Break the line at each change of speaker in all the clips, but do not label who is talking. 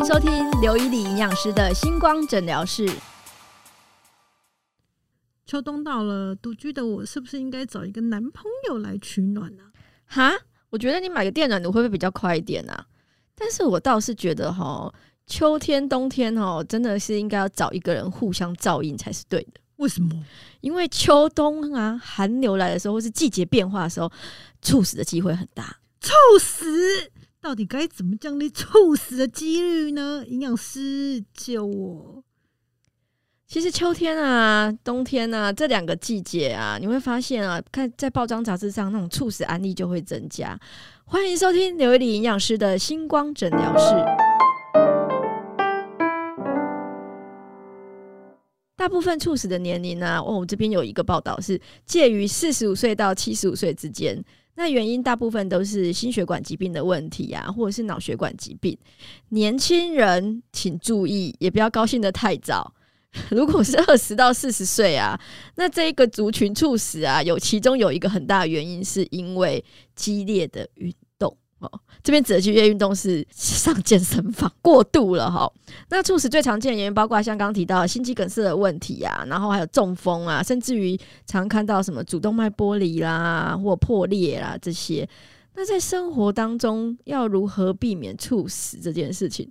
迎收听刘依礼营养师的星光诊疗室。
秋冬到了，独居的我是不是应该找一个男朋友来取暖呢、
哈，我觉得你买个电暖炉会不会比较快一点啊？但是我倒是觉得哈，秋天、冬天哈，真的是应该要找一个人互相照应才是对的。
为什么？
因为秋冬啊，寒流来的时候，或是季节变化的时候，猝死的机会很大。
猝死到底该怎么降低猝死的几率呢？营养师救我！
其实秋天啊、冬天啊这两个季节啊，你会发现啊，看在报章杂志上那种猝死案例就会增加。欢迎收听刘一理营养师的星光诊疗室。大部分猝死的年龄呢、哦，我这边有一个报道是介于四十五岁到七十五岁之间。那原因大部分都是心血管疾病的问题啊，或者是脑血管疾病。年轻人请注意，也不要高兴的太早。如果是二十到四十岁啊，那这一个族群猝死啊，有其中有一个很大的原因是因为激烈的运哦。这边指的激烈运动是上健身房过度了哈。那猝死最常见的原因包括像刚提到心肌梗塞的问题啊，然后还有中风啊，甚至于常看到什么主动脉剥离啦或破裂啦这些。那在生活当中要如何避免猝死这件事情，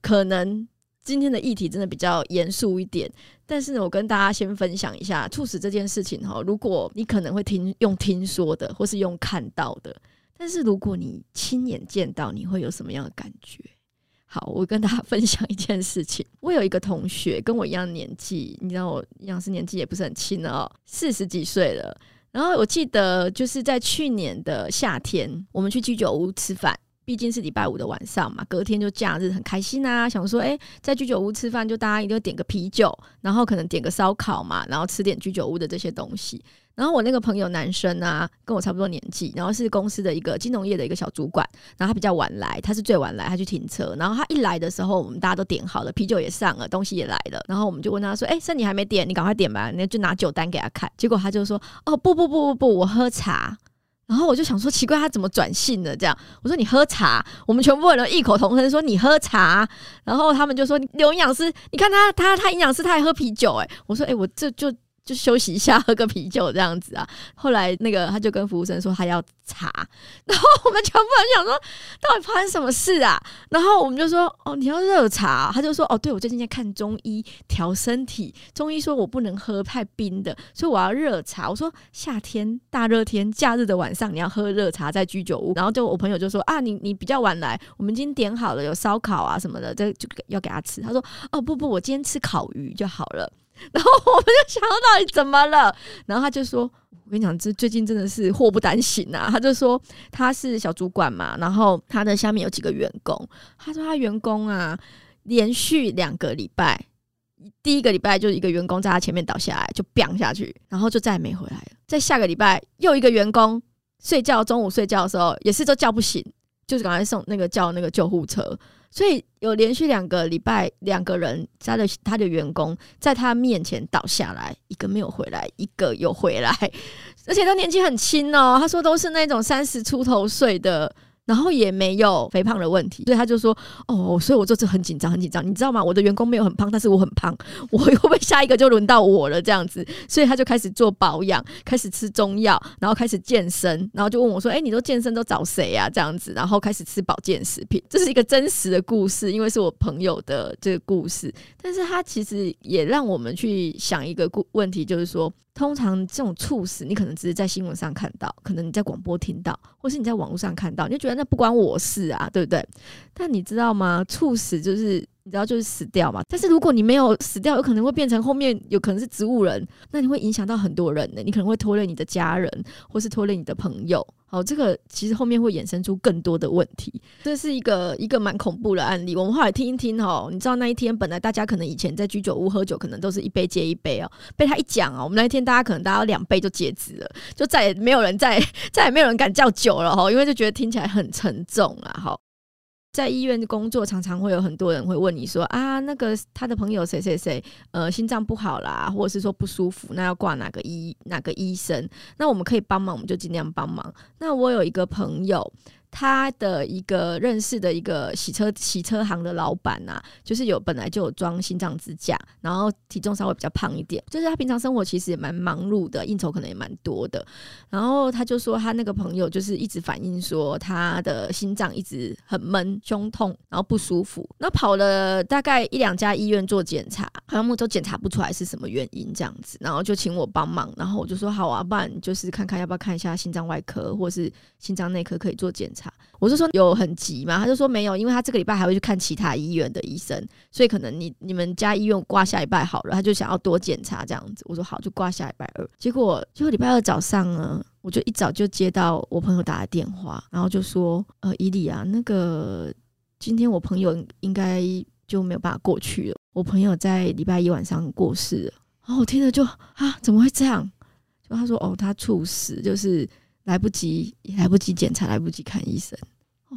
可能今天的议题真的比较严肃一点，但是呢，我跟大家先分享一下猝死这件事情哈。如果你可能会听用听说的，或是用看到的，但是如果你亲眼见到，你会有什么样的感觉？好，我跟大家 分享一件事情。我有一个同学跟我一样年纪，你知道我营养师年纪也不是很轻了哦，四十几岁了。然后我记得就是在去年的夏天，我们去居酒屋吃饭。毕竟是礼拜五的晚上嘛，隔天就假日，很开心啊！想说，哎、在居酒屋吃饭，就大家一定要点个啤酒，然后可能点个烧烤嘛，然后吃点居酒屋的这些东西。然后我那个朋友男生啊，跟我差不多年纪，然后是公司的一个金融业的一个小主管，然后他比较晚来，他是最晚来，他去停车。然后他一来的时候，我们大家都点好了，啤酒也上了，东西也来了。然后我们就问他说：“哎、剩你还没点，你赶快点吧。”那就拿酒单给他看。结果他就说：“哦，不不不不不，我喝茶。”然后我就想说，奇怪，他怎么转性了？这样，我说你喝茶，我们全部人都异口同声说你喝茶。然后他们就说刘营养师，你看他他他营养师他还喝啤酒哎、我说哎、我这就就休息一下，喝个啤酒这样子啊。后来那个他就跟服务生说他要茶，然后我们全部人想说到底发生什么事啊？然后我们就说哦你要热茶，他就说哦对我最近在看中医调身体，中医说我不能喝太冰的，所以我要热茶。我说夏天大热天假日的晚上你要喝热茶在居酒屋，然后就我朋友就说啊你你比较晚来，我们已经点好了有烧烤啊什么的，这就要给他吃。他说哦不不我今天吃烤鱼就好了。然后我们就想到到底怎么了，然后他就说：“我跟你讲，这最近真的是祸不单行啊。”他就说他是小主管嘛，然后他的下面有几个员工，他说他员工啊，连续两个礼拜，第一个礼拜就是一个员工在他前面倒下来，就 bang 下去，然后就再也没回来了。在下个礼拜又一个员工睡觉，中午睡觉的时候也是都叫不醒，就是赶快送那个叫那个救护车。所以有连续两个礼拜，两个人他的他的员工在他面前倒下来，一个没有回来，一个有回来，而且都年纪很轻哦。他说都是那种三十出头岁的。然后也没有肥胖的问题，所以他就说：“哦，所以我这次很紧张，很紧张，你知道吗？我的员工没有很胖，但是我很胖，我会不会下一个就轮到我了？这样子，所以他就开始做保养，开始吃中药，然后开始健身，然后就问我说：‘哎、你都健身都找谁啊？’这样子，然后开始吃保健食品。这是一个真实的故事，因为是我朋友的这个故事，但是他其实也让我们去想一个故问题，就是说。”通常这种猝死，你可能只是在新闻上看到，可能你在广播听到，或是你在网络上看到，你就觉得那不关我事啊，对不对？但你知道吗？猝死就是你知道就是死掉嘛。但是如果你没有死掉，有可能会变成后面有可能是植物人，那你会影响到很多人呢。你可能会拖累你的家人，或是拖累你的朋友。好，这个其实后面会衍生出更多的问题，这是一个一个蛮恐怖的案例。我们后来听一听哦，你知道那一天本来大家可能以前在居酒屋喝酒，可能都是一杯接一杯哦，被他一讲哦，我们那一天大家可能大家两杯就截止了，就再也没有人再再也没有人敢叫酒了哈，因为就觉得听起来很沉重啊，哈。在医院工作，常常会有很多人会问你说啊，那个他的朋友谁谁谁，呃，心脏不好啦，或者是说不舒服，那要挂哪个医哪个医生？那我们可以帮忙，我们就尽量帮忙。那我有一个朋友，他的一个认识的一个洗车洗车行的老板啊，就是有本来就有装心脏支架，然后体重稍微比较胖一点，就是他平常生活其实也蛮忙碌的，应酬可能也蛮多的。然后他就说他那个朋友就是一直反映说他的心脏一直很闷、胸痛，然后不舒服。那跑了大概一两家医院做检查，好像都检查不出来是什么原因这样子，然后就请我帮忙，然后我就说好啊，不然就是看看要不要看一下心脏外科或是心脏内科可以做检查。我就说有很急吗？他就说没有，因为他这个礼拜还会去看其他医院的医生，所以可能你你们家医院挂下礼拜好了，他就想要多检查这样子。我说好，就挂下礼拜二。结果结果礼拜二早上呢，我就一早就接到我朋友打的电话，然后就说呃，伊利啊，那个今天我朋友应该就没有办法过去了。我朋友在礼拜一晚上过世了。然后我听了就啊，怎么会这样？就他说哦，他猝死，就是。来不及，来不及检查，来不及看医生，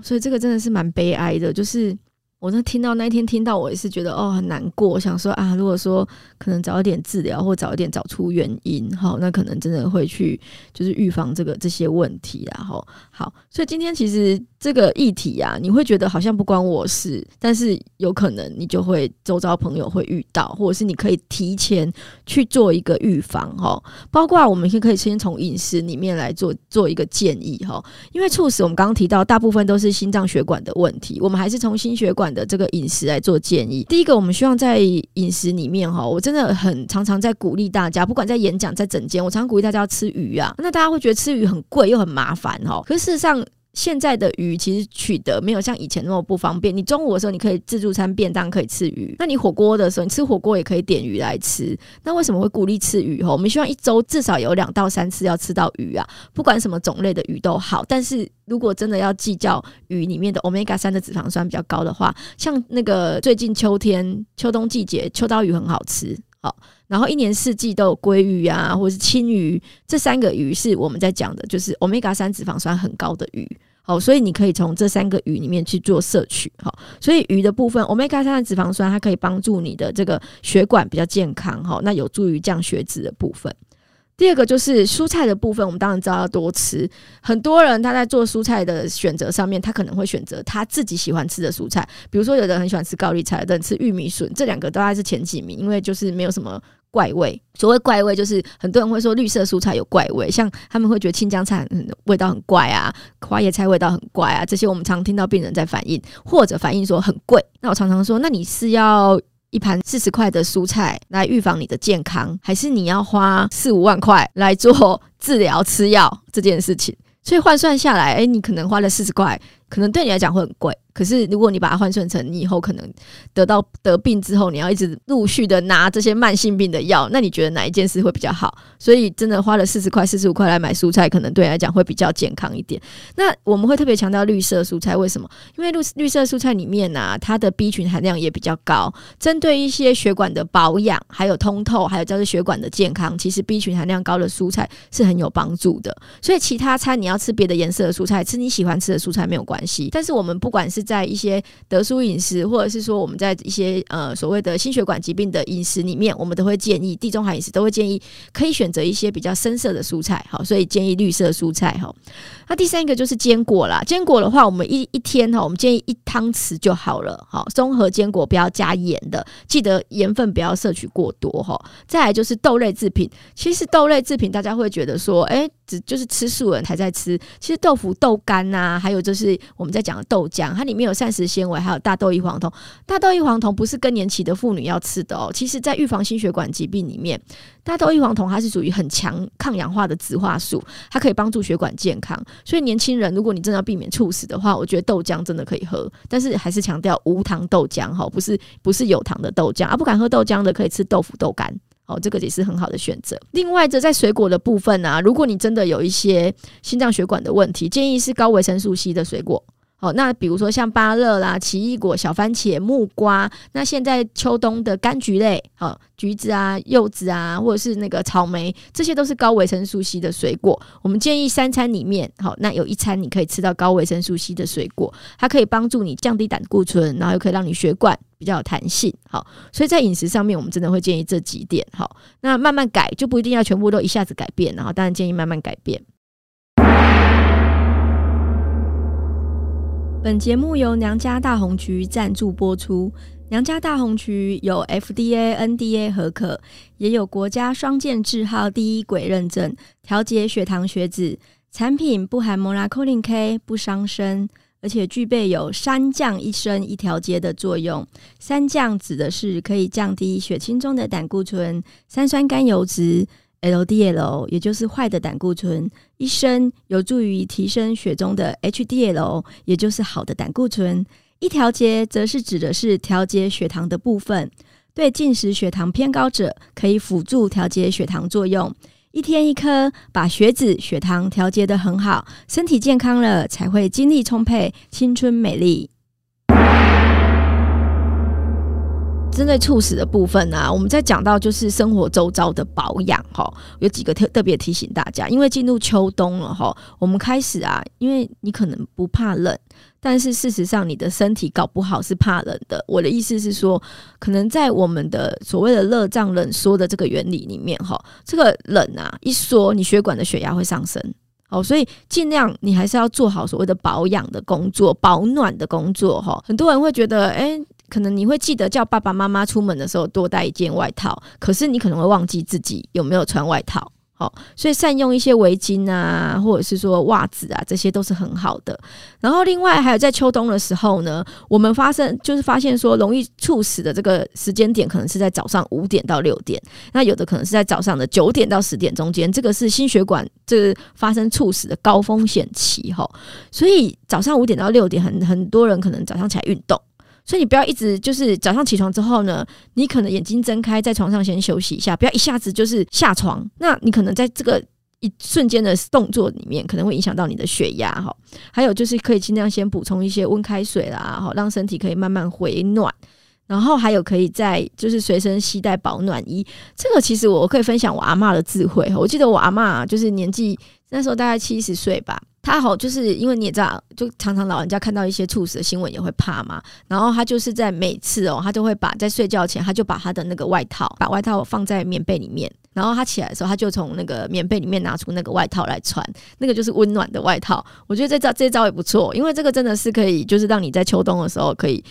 所以这个真的是蛮悲哀的。就是我那听到那一天听到，我也是觉得哦很难过，想说啊，如果说可能早一点治疗，或早一点找出原因，好，那可能真的会去就是预防这个这些问题啊。好，好，所以今天其实。这个议题啊，你会觉得好像不关我事，但是有可能你就会周遭朋友会遇到，或者是你可以提前去做一个预防哈。包括我们先可以先从饮食里面来做做一个建议哈，因为猝死我们刚刚提到大部分都是心脏血管的问题，我们还是从心血管的这个饮食来做建议。第一个，我们希望在饮食里面哈，我真的很常常在鼓励大家，不管在演讲在整间，我常常鼓励大家要吃鱼啊。那大家会觉得吃鱼很贵又很麻烦哈，可是事实上。现在的鱼其实取得没有像以前那么不方便。你中午的时候你可以自助餐便当可以吃鱼，那你火锅的时候你吃火锅也可以点鱼来吃。那为什么会鼓励吃鱼？哈，我们希望一周至少有两到三次要吃到鱼啊，不管什么种类的鱼都好。但是如果真的要计较鱼里面的 omega 三的脂肪酸比较高的话，像那个最近秋天秋冬季节秋刀鱼很好吃，好。然后一年四季都有鲑鱼啊，或是青鱼，这三个鱼是我们在讲的，就是 omega 三脂肪酸很高的鱼。好，所以你可以从这三个鱼里面去做摄取。好，所以鱼的部分，omega 三的脂肪酸它可以帮助你的这个血管比较健康。好，那有助于降血脂的部分。第二个就是蔬菜的部分，我们当然知道要多吃。很多人他在做蔬菜的选择上面，他可能会选择他自己喜欢吃的蔬菜，比如说有的人很喜欢吃高丽菜，有的人吃玉米笋，这两个都还是前几名，因为就是没有什么怪味。所谓怪味，就是很多人会说绿色蔬菜有怪味，像他们会觉得青江菜味道很怪啊，花椰菜味道很怪啊，这些我们常听到病人在反映，或者反映说很贵。那我常常说，那你是要？一盘四十块的蔬菜来预防你的健康，还是你要花四五万块来做治疗吃药这件事情？所以换算下来，哎，你可能花了四十块，可能对你来讲会很贵。可是，如果你把它换算成你以后可能得到得病之后，你要一直陆续的拿这些慢性病的药，那你觉得哪一件事会比较好？所以，真的花了四十块、四十五块来买蔬菜，可能对你来讲会比较健康一点。那我们会特别强调绿色蔬菜，为什么？因为绿绿色蔬菜里面呢，它的 B 群含量也比较高，针对一些血管的保养、还有通透、还有叫做血管的健康，其实 B 群含量高的蔬菜是很有帮助的。所以，其他餐你要吃别的颜色的蔬菜，吃你喜欢吃的蔬菜没有关系。但是，我们不管是在一些德蔬饮食，或者是说我们在一些呃所谓的心血管疾病的饮食里面，我们都会建议地中海饮食都会建议可以选择一些比较深色的蔬菜，好，所以建议绿色蔬菜哈。那第三个就是坚果啦，坚果的话，我们一一天哈，我们建议一汤匙就好了，好，综合坚果不要加盐的，记得盐分不要摄取过多哈。再来就是豆类制品，其实豆类制品大家会觉得说，哎，只就是吃素的人才在吃，其实豆腐、豆干呐，还有就是我们在讲的豆浆，它里面有膳食纤维，还有大豆异黄酮。大豆异黄酮不是更年期的妇女要吃的哦，其实在预防心血管疾病里面，大豆异黄酮它是属于很强抗氧化的植化素，它可以帮助血管健康。所以年轻人，如果你真的要避免猝死的话，我觉得豆浆真的可以喝，但是还是强调无糖豆浆哈，不是不是有糖的豆浆啊。不敢喝豆浆的，可以吃豆腐豆干，这个也是很好的选择。另外，这在水果的部分啊，如果你真的有一些心脏血管的问题，建议是高维生素 C 的水果。哦，那比如说像芭乐啦、奇异果、小番茄、木瓜，那现在秋冬的柑橘类，好橘子啊、柚子啊，或者是那个草莓，这些都是高维生素 C 的水果。我们建议三餐里面，好，那有一餐你可以吃到高维生素 C 的水果，它可以帮助你降低胆固醇，然后又可以让你血管比较有弹性。好，所以在饮食上面，我们真的会建议这几点。好，那慢慢改就不一定要全部都一下子改变，然后当然建议慢慢改变。本节目由娘家大红曲赞助播出。娘家大红曲有 FDA、NDA 合可，也有国家双健字号第一轨认证，调节血糖血脂。产品不含 Monacolin K，不伤身，而且具备有三降一升一调节的作用。三降指的是可以降低血清中的胆固醇、三酸甘油脂。LDL 也就是坏的胆固醇，一升有助于提升血中的 HDL，也就是好的胆固醇。一调节则是指的是调节血糖的部分，对进食血糖偏高者可以辅助调节血糖作用。一天一颗，把血脂、血糖调节的很好，身体健康了才会精力充沛、青春美丽。针对猝死的部分呢，我们在讲到就是生活周遭的保养哈，有几个特特别提醒大家，因为进入秋冬了哈，我们开始啊，因为你可能不怕冷，但是事实上你的身体搞不好是怕冷的。我的意思是说，可能在我们的所谓的热胀冷缩的这个原理里面哈，这个冷啊一缩，你血管的血压会上升哦，所以尽量你还是要做好所谓的保养的工作、保暖的工作哈。很多人会觉得，哎。可能你会记得叫爸爸妈妈出门的时候多带一件外套，可是你可能会忘记自己有没有穿外套。好，所以善用一些围巾啊，或者是说袜子啊，这些都是很好的。然后另外还有在秋冬的时候呢，我们发生就是发现说容易猝死的这个时间点，可能是在早上五点到六点，那有的可能是在早上的九点到十点中间，这个是心血管这发生猝死的高风险期哈。所以早上五点到六点，很很多人可能早上起来运动。所以你不要一直就是早上起床之后呢，你可能眼睛睁开，在床上先休息一下，不要一下子就是下床。那你可能在这个一瞬间的动作里面，可能会影响到你的血压哈。还有就是可以尽量先补充一些温开水啦，哈，让身体可以慢慢回暖。然后还有可以在就是随身携带保暖衣。这个其实我可以分享我阿妈的智慧。我记得我阿妈就是年纪那时候大概七十岁吧。他好，就是因为你也知道，就常常老人家看到一些猝死的新闻也会怕嘛。然后他就是在每次哦，他就会把在睡觉前，他就把他的那个外套，把外套放在棉被里面。然后他起来的时候，他就从那个棉被里面拿出那个外套来穿，那个就是温暖的外套。我觉得这招这招也不错，因为这个真的是可以，就是让你在秋冬的时候可以。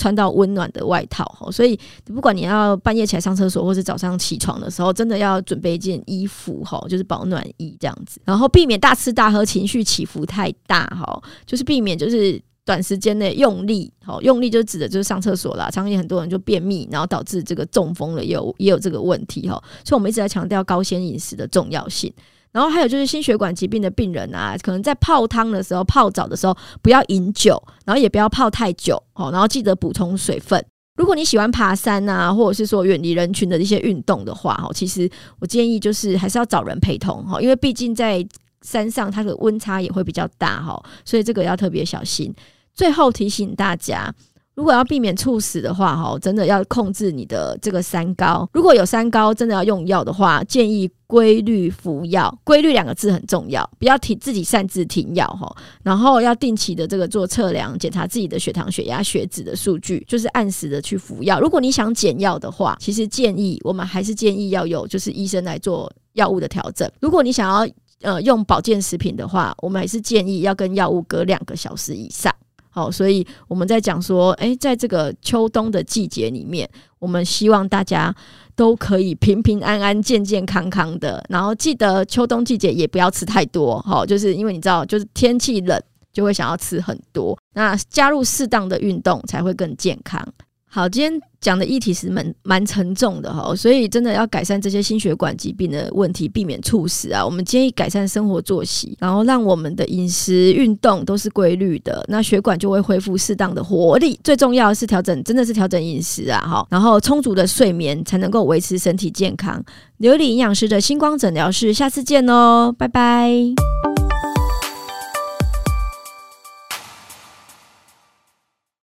穿到温暖的外套哈，所以不管你要半夜起来上厕所，或是早上起床的时候，真的要准备一件衣服哈，就是保暖衣这样子，然后避免大吃大喝，情绪起伏太大哈，就是避免就是短时间内用力，好用力就指的就是上厕所啦，常见很多人就便秘，然后导致这个中风了，也有也有这个问题哈，所以我们一直在强调高纤饮食的重要性。然后还有就是心血管疾病的病人啊，可能在泡汤的时候、泡澡的时候不要饮酒，然后也不要泡太久哦。然后记得补充水分。如果你喜欢爬山啊，或者是说远离人群的一些运动的话，哈，其实我建议就是还是要找人陪同哈，因为毕竟在山上它的温差也会比较大哈，所以这个要特别小心。最后提醒大家。如果要避免猝死的话，哈，真的要控制你的这个三高。如果有三高，真的要用药的话，建议规律服药。规律两个字很重要，不要停自己擅自停药哈。然后要定期的这个做测量，检查自己的血糖、血压、血脂的数据，就是按时的去服药。如果你想减药的话，其实建议我们还是建议要有就是医生来做药物的调整。如果你想要呃用保健食品的话，我们还是建议要跟药物隔两个小时以上。好，所以我们在讲说，诶，在这个秋冬的季节里面，我们希望大家都可以平平安安、健健康康的。然后记得秋冬季节也不要吃太多，好，就是因为你知道，就是天气冷就会想要吃很多。那加入适当的运动才会更健康。好，今天讲的议题是蛮蛮沉重的哈，所以真的要改善这些心血管疾病的问题，避免猝死啊。我们建议改善生活作息，然后让我们的饮食、运动都是规律的，那血管就会恢复适当的活力。最重要的是调整，真的是调整饮食啊，哈，然后充足的睡眠才能够维持身体健康。琉璃营养师的星光诊疗室，下次见哦，拜拜。